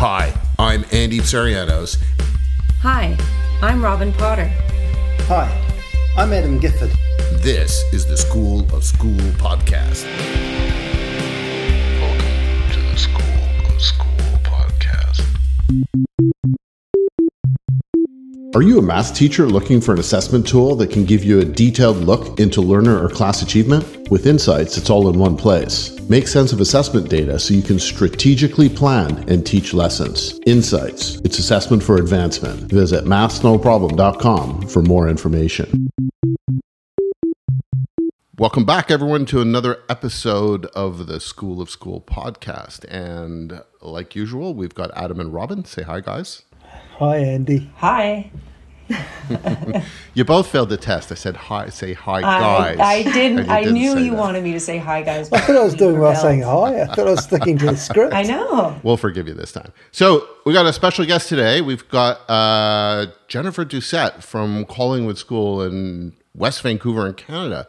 Hi, I'm Andy Psarianos. Hi, I'm Robin Potter. Hi, I'm Adam Gifford. This is the School of School podcast. Welcome to the School of School podcast. Are you a math teacher looking for an assessment tool that can give you a detailed look into learner or class achievement? With Insights, it's all in one place. Make sense of assessment data so you can strategically plan and teach lessons. Insights, it's assessment for advancement. Visit mathsnoproblem.com for more information. Welcome back, everyone, to another episode of the School of School podcast. And like usual, we've got Adam and Robin. Say hi, guys. Hi, Andy. Hi. You both failed the test. I said hi. Say hi, guys. I And didn't. I didn't knew you that. wanted me to say hi, guys. I thought I was doing well saying hi. I thought I was sticking to the script. I know. We'll forgive you this time. So we got a special guest today. We've got uh, Jennifer Doucette from Collingwood School in West Vancouver in Canada.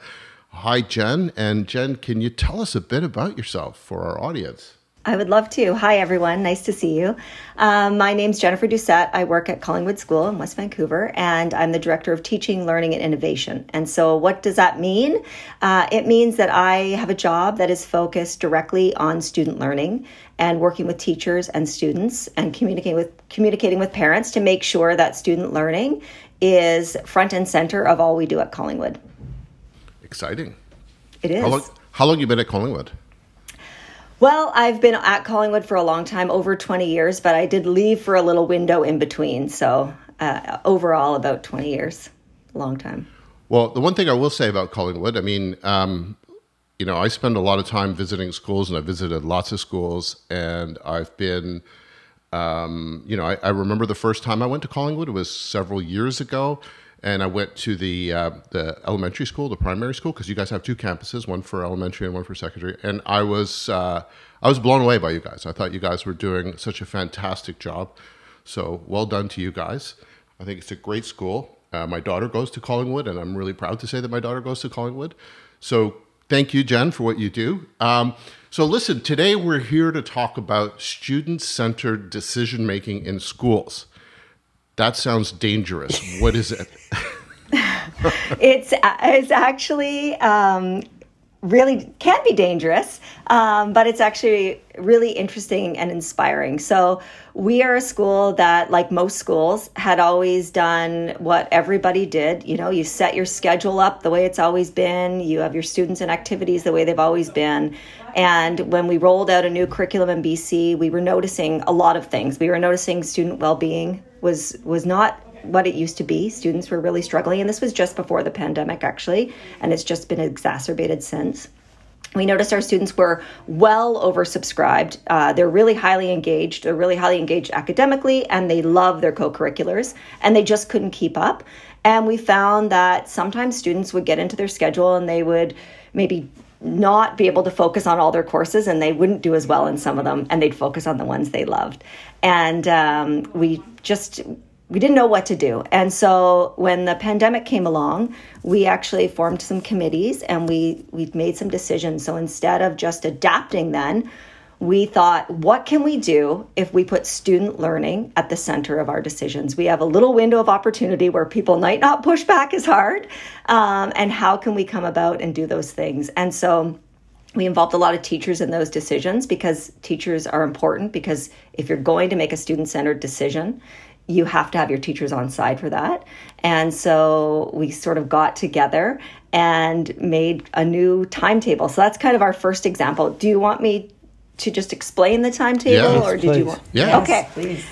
Hi, Jen. And Jen, can you tell us a bit about yourself for our audience? I would love to. Hi, everyone. Nice to see you. Um, my name's Jennifer Doucette. I work at Collingwood School in West Vancouver, and I'm the Director of Teaching, Learning, and Innovation. And so, what does that mean? Uh, it means that I have a job that is focused directly on student learning and working with teachers and students and communicating with communicating with parents to make sure that student learning is front and center of all we do at Collingwood. Exciting. It is. How long, how long you been at Collingwood? Well, I've been at Collingwood for a long time, over 20 years, but I did leave for a little window in between. So, uh, overall, about 20 years. Long time. Well, the one thing I will say about Collingwood, I mean, um, you know, I spend a lot of time visiting schools, and I've visited lots of schools, and I've been, um, you know, I, I remember the first time I went to Collingwood. It was several years ago, and I went to the uh, the elementary school, the primary school, because you guys have two campuses, one for elementary and one for secondary. And I was uh, I was blown away by you guys. I thought you guys were doing such a fantastic job. So well done to you guys. I think it's a great school. Uh, my daughter goes to Collingwood, and I'm really proud to say that my daughter goes to Collingwood. So thank you, Jen, for what you do. Um, so listen, today we're here to talk about student-centered decision making in schools. That sounds dangerous. What is it? It's, it's actually um, really can be dangerous, um, but it's actually really interesting and inspiring. So, we are a school that, like most schools, had always done what everybody did. You know, you set your schedule up the way it's always been, you have your students and activities the way they've always been. And when we rolled out a new curriculum in BC, we were noticing a lot of things. We were noticing student well being was, was not what it used to be. Students were really struggling, and this was just before the pandemic, actually, and it's just been exacerbated since. We noticed our students were well oversubscribed. Uh, they're really highly engaged. They're really highly engaged academically, and they love their co curriculars, and they just couldn't keep up. And we found that sometimes students would get into their schedule and they would maybe not be able to focus on all their courses and they wouldn't do as well in some of them and they'd focus on the ones they loved and um, we just we didn't know what to do and so when the pandemic came along we actually formed some committees and we we made some decisions so instead of just adapting then we thought, what can we do if we put student learning at the center of our decisions? We have a little window of opportunity where people might not push back as hard. Um, and how can we come about and do those things? And so we involved a lot of teachers in those decisions because teachers are important because if you're going to make a student centered decision, you have to have your teachers on side for that. And so we sort of got together and made a new timetable. So that's kind of our first example. Do you want me to just explain the timetable Yes, or did you please. want Yeah. Okay. Please.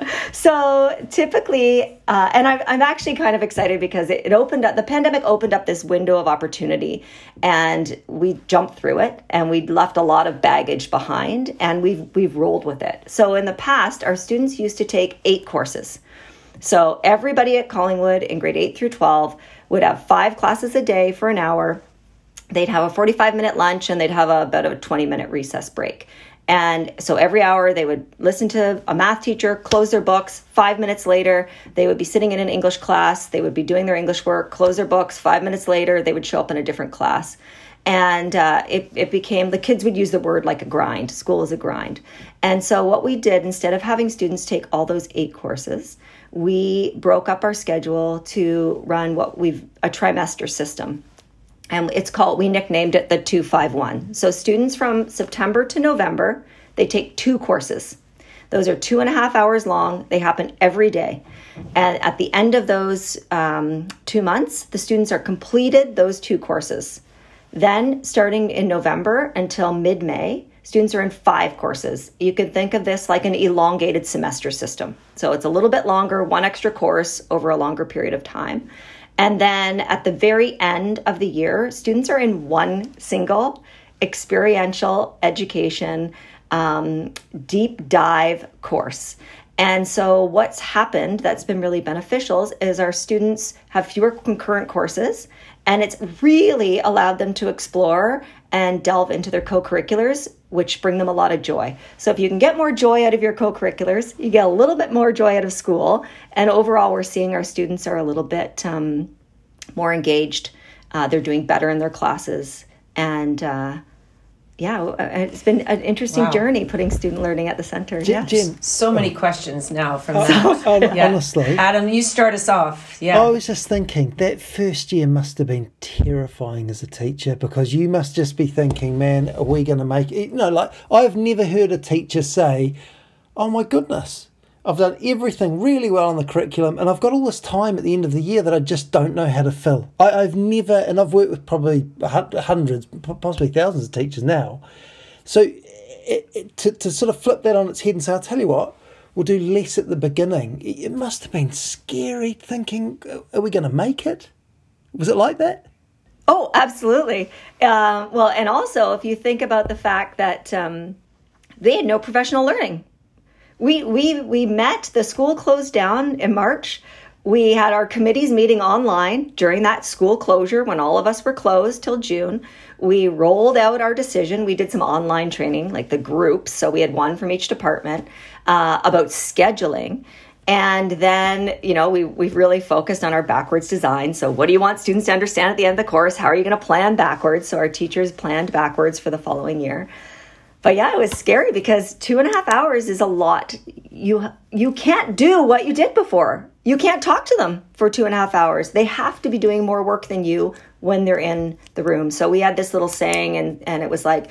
So typically, uh, and I'm, I'm actually kind of excited because it, it opened up, the pandemic opened up this window of opportunity and we jumped through it and we left a lot of baggage behind and we've, we've rolled with it. So in the past, our students used to take eight courses. So everybody at Collingwood in grade 8 through 12 would have five classes a day for an hour. They'd have a 45 minute lunch and they'd have a, about a 20 minute recess break. And so every hour they would listen to a math teacher, close their books. Five minutes later, they would be sitting in an English class. They would be doing their English work, close their books. Five minutes later, they would show up in a different class. and uh, it, it became the kids would use the word like a grind school is a grind and so what we did instead of having students take all those eight courses we broke up our schedule to run what we've a trimester system and it's called we nicknamed it the 251 so students from september to november they take two courses. Those are two and a half hours long. They happen every day. And at the end of those um, two months the students are completed those two courses. Then starting in november until mid-may students are in five courses. You can think of this like an elongated semester system. So it's a little bit longer one extra course over a longer period of time and then at the very end of the year, students are in one single experiential education um, deep dive course. And so, what's happened that's been really beneficial is our students have fewer concurrent courses, and it's really allowed them to explore and delve into their co curriculars, which bring them a lot of joy. So, if you can get more joy out of your co curriculars, you get a little bit more joy out of school. And overall, we're seeing our students are a little bit um, more engaged. Uh, they're doing better in their classes. And uh, yeah, uh, it's been an interesting Wow. journey putting student learning at the center. J- yes. Jen, So many questions now from Oh, that. oh, Yeah. honestly. Adam, you start us off. Yeah. I was just thinking that first year must have been terrifying as a teacher because you must just be thinking, man, are we going to make it? You No, like I've never heard a teacher say, oh my goodness, I've done everything really well on the curriculum and I've got all this time at the end of the year that I just don't know how to fill. I, I've never, and I've worked with probably hundreds, possibly thousands of teachers now. So it, it, to, to sort of flip that on its head and say, I'll tell you what, we'll do less at the beginning. It, it must have been scary thinking, are we going to make it? Was it like that? Oh, absolutely. Uh, well, and also if you think about the fact that um, they had no professional learning. We, we, we met, the school closed down in March. We had our committees meeting online during that school closure when all of us were closed till June. We rolled out our decision. We did some online training, like the groups. So we had one from each department uh, about scheduling. And then, you know, we, we've really focused on our backwards design. So, what do you want students to understand at the end of the course? How are you going to plan backwards? So, our teachers planned backwards for the following year. But yeah, it was scary because two and a half hours is a lot. You you can't do what you did before. You can't talk to them for two and a half hours. They have to be doing more work than you when they're in the room. So we had this little saying, and and it was like,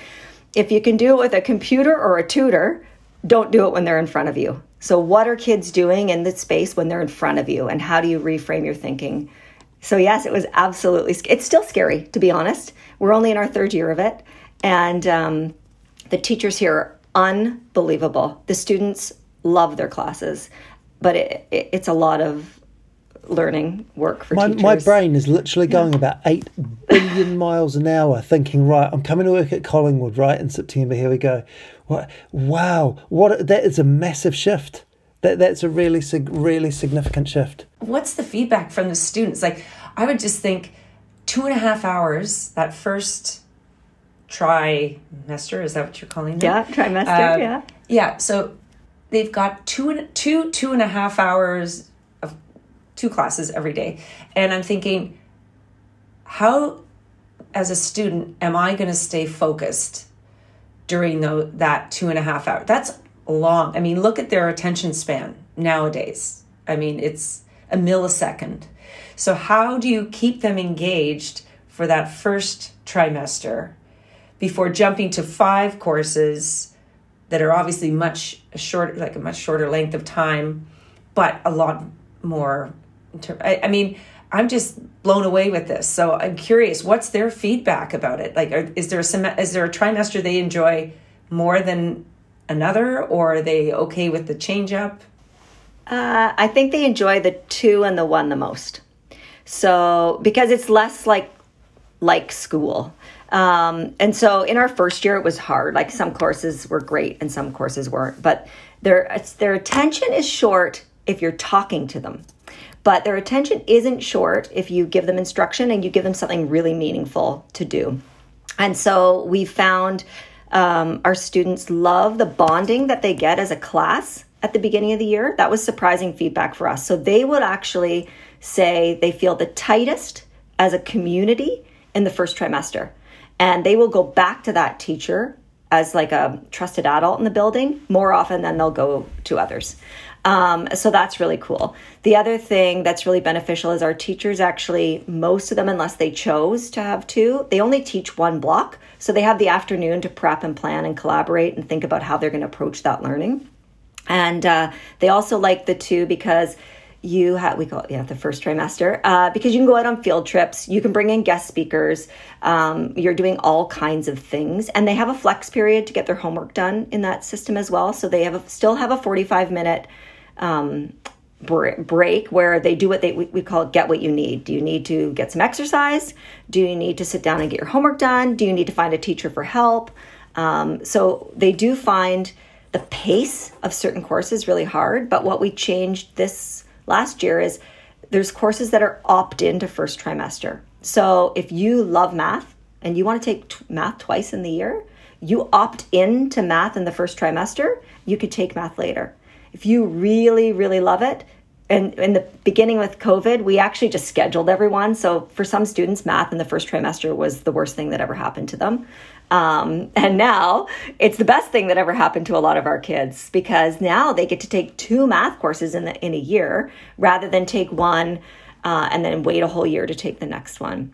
if you can do it with a computer or a tutor, don't do it when they're in front of you. So what are kids doing in the space when they're in front of you, and how do you reframe your thinking? So yes, it was absolutely. It's still scary, to be honest. We're only in our third year of it, and um, the teachers here are unbelievable. The students love their classes, but it, it, it's a lot of learning work for My, teachers. my brain is literally going about 8 billion miles an hour thinking, right, I'm coming to work at Collingwood, right, in September. Here we go. What, wow, what that is a massive shift. That, that's a really, really significant shift. What's the feedback from the students? Like, I would just think two and a half hours, that first trimester, is that what you're calling it? yeah, trimester, Um, yeah. Yeah. So they've got two and two two and a half hours of two classes every day, and I'm thinking, how, as a student, am I going to stay focused during the, that two and a half hour? That's long. I mean, look at their attention span nowadays. I mean, it's a millisecond. So how do you keep them engaged for that first trimester before jumping to five courses that are obviously much short, like a much shorter length of time, but a lot more. I, I mean, I'm just blown away with this. So I'm curious, what's their feedback about it? Like, are, is there a sem- is there a trimester they enjoy more than another, or are they okay with the change up? Uh, I think they enjoy the two and the one the most. So because it's less like like school. Um, and so in our first year, it was hard. Like some courses were great and some courses weren't. But their their attention is short if you're talking to them. But their attention isn't short if you give them instruction and you give them something really meaningful to do. And so we found um, our students love the bonding that they get as a class at the beginning of the year. That was surprising feedback for us. So they would actually say they feel the tightest as a community in the first trimester. And they will go back to that teacher as like a trusted adult in the building more often than they'll go to others. Um, so that's really cool. The other thing that's really beneficial is our teachers actually, most of them, unless they chose to have two, they only teach one block. So they have the afternoon to prep and plan and collaborate and think about how they're going to approach that learning. And uh, they also like the two because you have we call it yeah the first trimester uh, because you can go out on field trips you can bring in guest speakers um, you're doing all kinds of things and they have a flex period to get their homework done in that system as well so they have a, still have a 45 minute um, break where they do what they we, call get what you need. Do you need to get some exercise? Do you need to sit down and get your homework done? Do you need to find a teacher for help? Um, so they do find the pace of certain courses really hard but what we changed this last year is there's courses that are opt in to first trimester. So if you love math and you want to take t- math twice in the year, you opt in to math in the first trimester, you could take math later. If you really, really love it, and in the beginning with COVID, we actually just scheduled everyone. So for some students, math in the first trimester was the worst thing that ever happened to them. Um, and now it's the best thing that ever happened to a lot of our kids because now they get to take two math courses in, the, in a year rather than take one uh, and then wait a whole year to take the next one.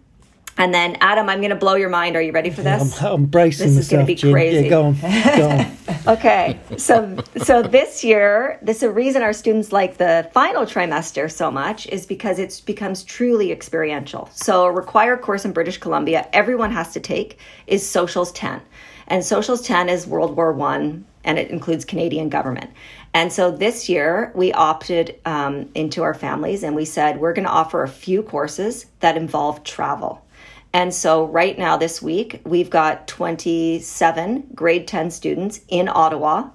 And then, Adam, I'm going to blow your mind. Are you ready for this? I'm, I'm bracing This is going to be crazy. Yeah, go on. Go on. okay so so this year this the reason our students like the final trimester so much is because it becomes truly experiential so a required course in british columbia everyone has to take is socials 10 and socials 10 is world war one and it includes canadian government and so this year we opted um, into our families and we said we're going to offer a few courses that involve travel and so, right now, this week, we've got 27 grade 10 students in Ottawa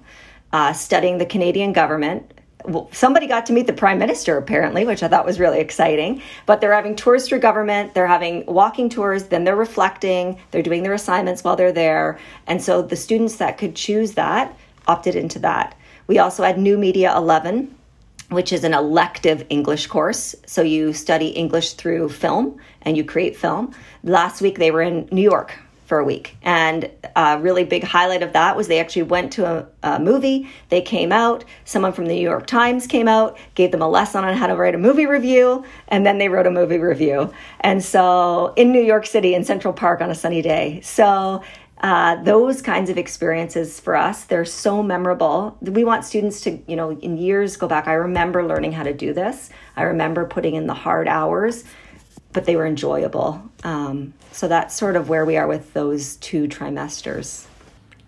uh, studying the Canadian government. Well, somebody got to meet the prime minister apparently, which I thought was really exciting. But they're having tours through government, they're having walking tours, then they're reflecting, they're doing their assignments while they're there. And so, the students that could choose that opted into that. We also had New Media 11, which is an elective English course. So you study English through film and you create film. Last week they were in New York for a week. And a really big highlight of that was they actually went to a, a, movie. They came out. Someone from the New York Times came out, gave them a lesson on how to write a movie review, and then they wrote a movie review. And so in New York City, in Central Park on a sunny day. So uh, those kinds of experiences for us they're so memorable we want students to you know in years go back i remember learning how to do this i remember putting in the hard hours but they were enjoyable um, so that's sort of where we are with those two trimesters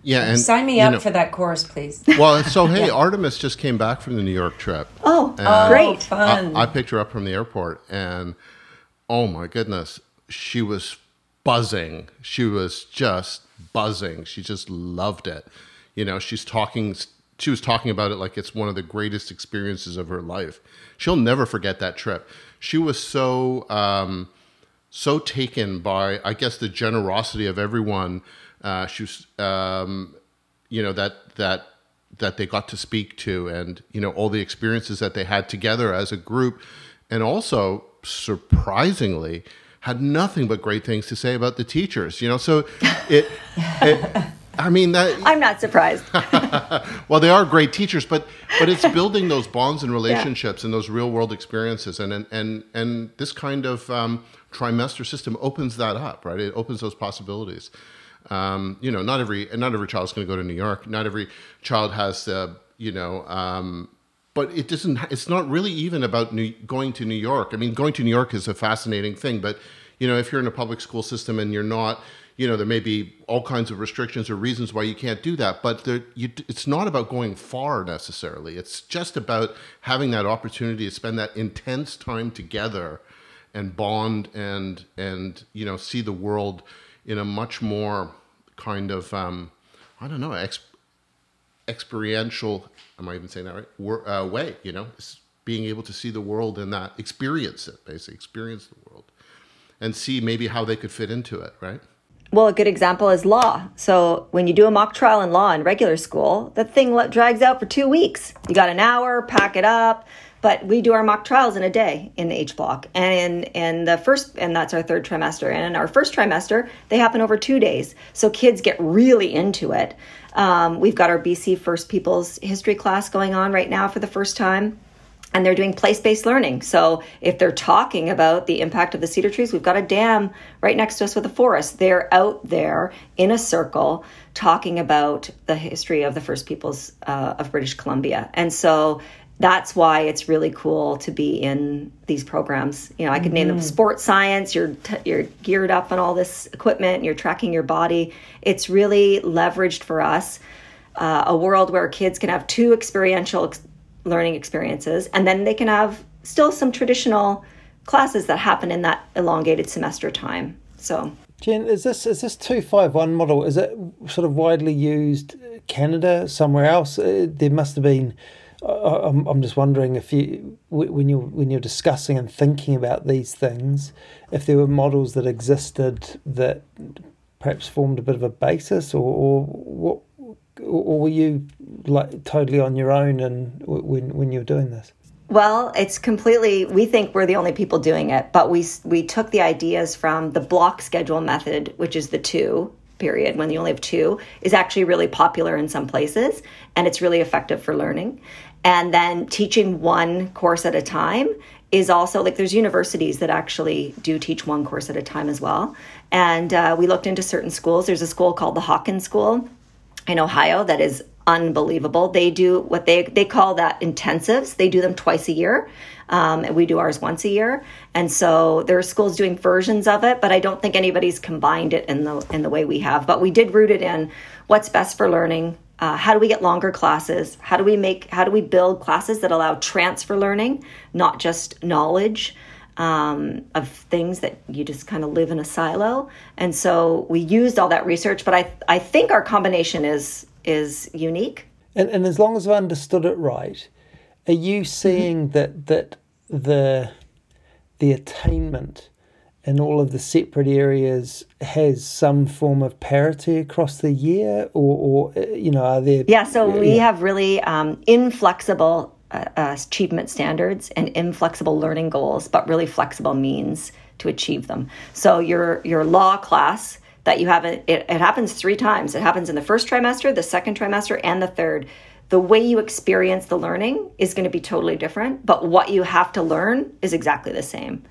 Yeah, and Sign me up know- for that course, please. Well, so hey, Artemis just came back from the New York trip. oh Oh, great fun. I, I picked her up from the airport, and oh my goodness, she was buzzing. She was just buzzing. She just loved it. You know, she's talking. She was talking about it like it's one of the greatest experiences of her life. She'll never forget that trip. She was so um, so taken by, I guess, the generosity of everyone. Uh, she was, um, you know, that that that they got to speak to, and you know, all the experiences that they had together as a group, and also surprisingly had nothing but great things to say about the teachers. You know, so it. it I mean that i'm not surprised well, they are great teachers, but but it's building those bonds and relationships and those real world experiences, and and and, and this kind of um, trimester system opens that up, right? It opens those possibilities. Um, you know, not every not every child's going to go to New York. Not every child has, uh, you know. Um, but it doesn't. It's not really even about New, going to New York. I mean, going to New York is a fascinating thing, but you know, if you're in a public school system and you're not, you know, there may be all kinds of restrictions or reasons why you can't do that. But there, you, it's not about going far necessarily. It's just about having that opportunity to spend that intense time together and bond and and you know see the world in a much more kind of um, I don't know experiential. Am I even saying that right? Wor- uh, way, you know, s- being able to see the world and that, experience it, basically, experience the world, and see maybe how they could fit into it, right? Well, a good example is law. So when you do a mock trial in law in regular school, the thing drags out for two weeks. You got an hour, pack it up. But we do our mock trials in a day in the H block, and in the first, and that's our third trimester. And in our first trimester, they happen over two days. So kids get really into it. Um, we've got our BC First Peoples History class going on right now for the first time and they're doing place-based learning. So if they're talking about the impact of the cedar trees, we've got a dam right next to us with a forest. They're out there in a circle talking about the history of the first peoples uh, of British Columbia, and so that's why it's really cool to be in these programs. You know, I could name them sports science. You're t- you're geared up on all this equipment. You're tracking your body. It's really leveraged for us. Uh, a world where kids can have two experiential ex- learning experiences, and then they can have still some traditional classes that happen in that elongated semester time. So Jen, is this is this two five one model? Is it sort of widely used Canada somewhere else? Uh, there must have been. I'm, I'm just wondering if you when you when you're discussing and thinking about these things, if there were models that existed that perhaps formed a bit of a basis, or, or what, or were you like totally on your own and when when you were doing this? Well, it's completely. We think we're the only people doing it, but we we took the ideas from the block schedule method, which is the two period when you only have two, is actually really popular in some places, and it's really effective for learning. And then teaching one course at a time is also like there's universities that actually do teach one course at a time as well. And uh, we looked into certain schools. There's a school called the Hawken School in Ohio that is unbelievable. They do what they they call that intensives. They do them twice a year. Um, and we do ours once a year. And so there are schools doing versions of it, but I don't think anybody's combined it in the in the way we have. But we did root it in what's best for learning. Uh, how do we get longer classes? How do we make how do we build classes that allow transfer learning, not just knowledge? um, of things that you just kind of live in a silo. And so we used all that research, but I I think our combination is is unique. And, and as long as I've understood it right, are you seeing that that the the attainment in all of the separate areas has some form of parity across the year, or, or uh, you know, are there? Yeah, so we have really um, inflexible uh, uh, achievement standards and inflexible learning goals, but really flexible means to achieve them. So your your law class that you have it, it, it happens three times. It happens in the first trimester, the second trimester, and the third. The way you experience the learning is going to be totally different, but what you have to learn is exactly the same.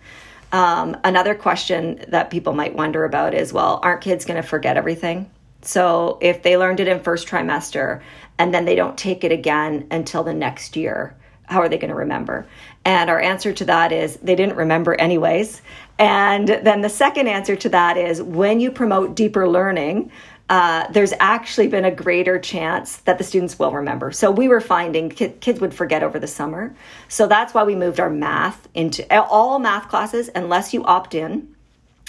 Um, another question that people might wonder about is well, aren't kids going to forget everything? So if they learned it in first trimester and then they don't take it again until the next year, how are they going to remember? And our answer to that is they didn't remember anyways. And then the second answer to that is when you promote deeper learning, uh, there's actually been a greater chance that the students will remember. So we were finding ki- kids would forget over the summer. So that's why we moved our math into all math classes, unless you opt in,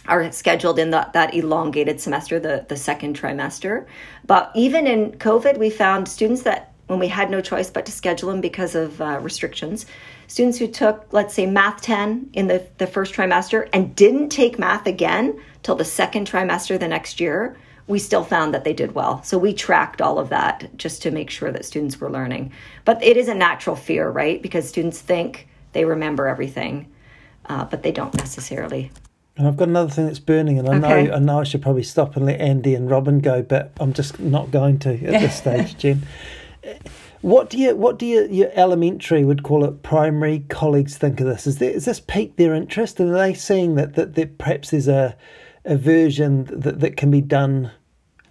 are scheduled in the, that elongated semester, the, the second trimester. But even in COVID, we found students that when we had no choice but to schedule them because of uh, restrictions, students who took, let's say, Math 10 in the, the first trimester and didn't take math again till the second trimester the next year, we still found that they did well. So we tracked all of that just to make sure that students were learning. But it is a natural fear, right? Because students think they remember everything, uh, but they don't necessarily. And I've got another thing that's burning, and I Okay. know I know I should probably stop and let Andy and Robin go, but I'm just not going to at this stage, Jen. What do you what do you, your elementary would call it primary colleagues think of this? Is there, is this piqued their interest, and are they seeing that that, that perhaps there's a a version that, that can be done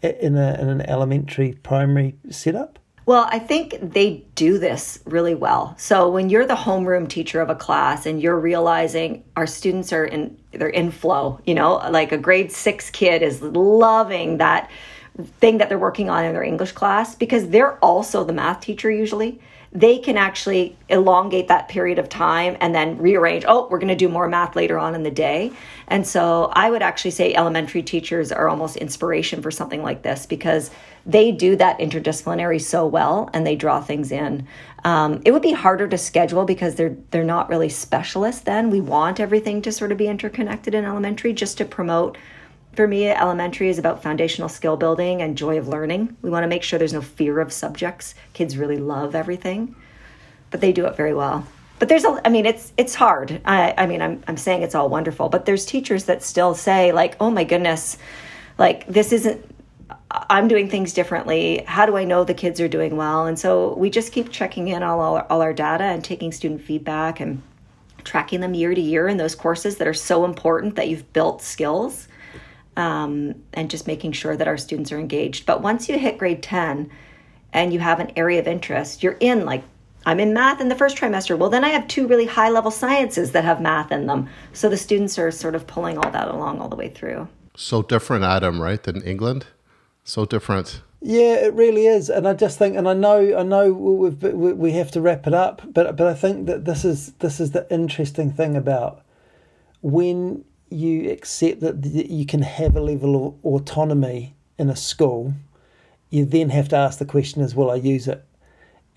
in a in an elementary primary setup? Well, I think they do this really well. So when you're the homeroom teacher of a class and you're realizing our students are in they're in flow, you know, like a grade 6 kid is loving that thing that they're working on in their English class because they're also the math teacher usually. They can actually elongate that period of time and then rearrange, oh, we're going to do more math later on in the day. And so I would actually say elementary teachers are almost inspiration for something like this because they do that interdisciplinary so well and they draw things in. Um, it would be harder to schedule because they're they're not really specialists then. We want everything to sort of be interconnected in elementary just to promote for me, elementary is about foundational skill building and joy of learning. We want to make sure there's no fear of subjects. Kids really love everything, but they do it very well. But there's a, I mean, it's it's hard. I, I mean, I'm I'm saying it's all wonderful, but there's teachers that still say like, oh my goodness, like this isn't. I'm doing things differently. How do I know the kids are doing well? And so we just keep checking in all, all, all our data and taking student feedback and tracking them year to year in those courses that are so important that you've built skills um, and just making sure that our students are engaged. But once you hit grade 10 and you have an area of interest, you're in like, I'm in math in the first trimester. Well, then I have two really high level sciences that have math in them. So the students are sort of pulling all that along all the way through. So different, Adam, right, than England? So different. Yeah, it really is, and I just think, and I know, I know, we've, we we have to wrap it up, but but I think that this is this is the interesting thing about when you accept that you can have a level of autonomy in a school, you then have to ask the question: Is will I use it?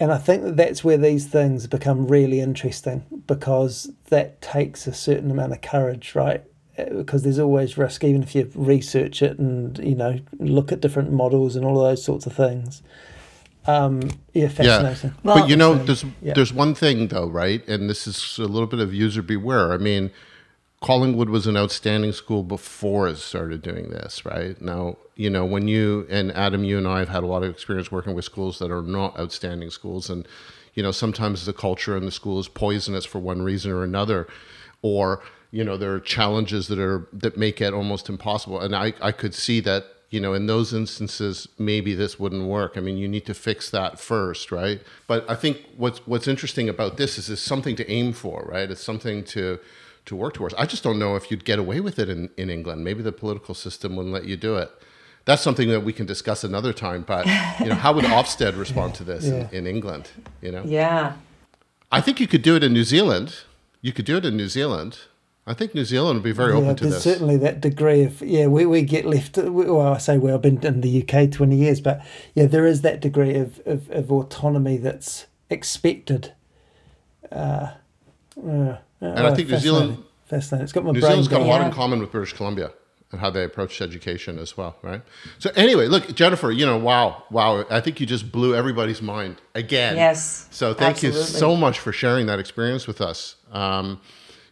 And I think that that's where these things become really interesting because that takes a certain amount of courage, right? because there's always risk, even if you research it and you know look at different models and all of those sorts of things. Um, yeah, fascinating. Yeah. but you know, there's Yeah. there's one thing though, right? And this is a little bit of user beware. I mean, Collingwood was an outstanding school before it started doing this, right? Now, you know, when you and Adam, you and I have had a lot of experience working with schools that are not outstanding schools, and you know, sometimes the culture in the school is poisonous for one reason or another, or you know, there are challenges that are that make it almost impossible. And I I could see that you know in those instances maybe this wouldn't work i mean you need to fix that first right but i think what's what's interesting about this is it's something to aim for right it's something to to work towards i just don't know if you'd get away with it in, in england maybe the political system wouldn't let you do it that's something that we can discuss another time but you know how would ofsted respond to this Yeah. in, in england you know Yeah. i think you could do it in new zealand you could do it in new zealand i think new zealand would be very Yeah, open to this certainly that degree of yeah. We, we get left. Well, I say well, I've been in the UK twenty years, but yeah, there is that degree of of, of autonomy that's expected. Uh, uh, And I think New Zealand- fascinating. It's got my New brain Zealand's got a lot Yeah. in common with British Columbia and how they approached education as well, right? So anyway, look, Jennifer, you know, wow, wow, I think you just blew everybody's mind again. Yes, So thank you so much for sharing that experience with us. Um,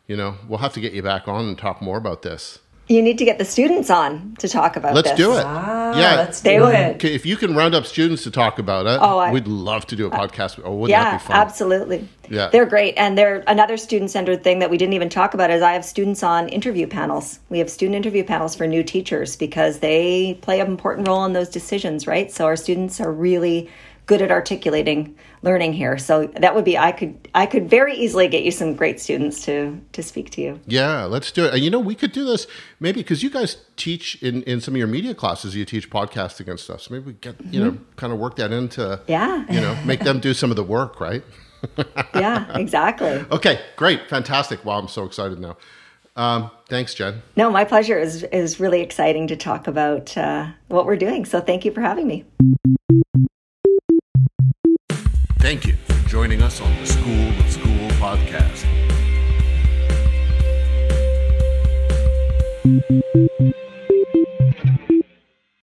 you know, we'll have to get you back on and talk more about this. You need to get the students on to talk about Let's this. do it. Ah, yeah, let's do would. it. Okay, if you can round up students to talk about it, Oh, I- we'd love to do a podcast. Oh, wouldn't yeah, that be fun? absolutely. Yeah. They're great. And they're another student centered thing that we didn't even talk about is I have students on interview panels. We have student interview panels for new teachers because they play an important role in those decisions, right? So our students are really good at articulating learning here. So that would be I could I could very easily get you some great students to to speak to you. Yeah, let's do it. And you know, we could do this maybe because you guys teach in, in some of your media classes, you teach podcasting and stuff. So maybe we get, you know, kind of work that into, Mm-hmm. Yeah. you know, make them do some of the work, right? Yeah, exactly. Okay, great. Fantastic. Wow, I'm so excited now. Um, thanks, Jen. No, my pleasure. Is is really exciting to talk about uh, what we're doing. So thank you for having me. Thank you for joining us on the School of School podcast.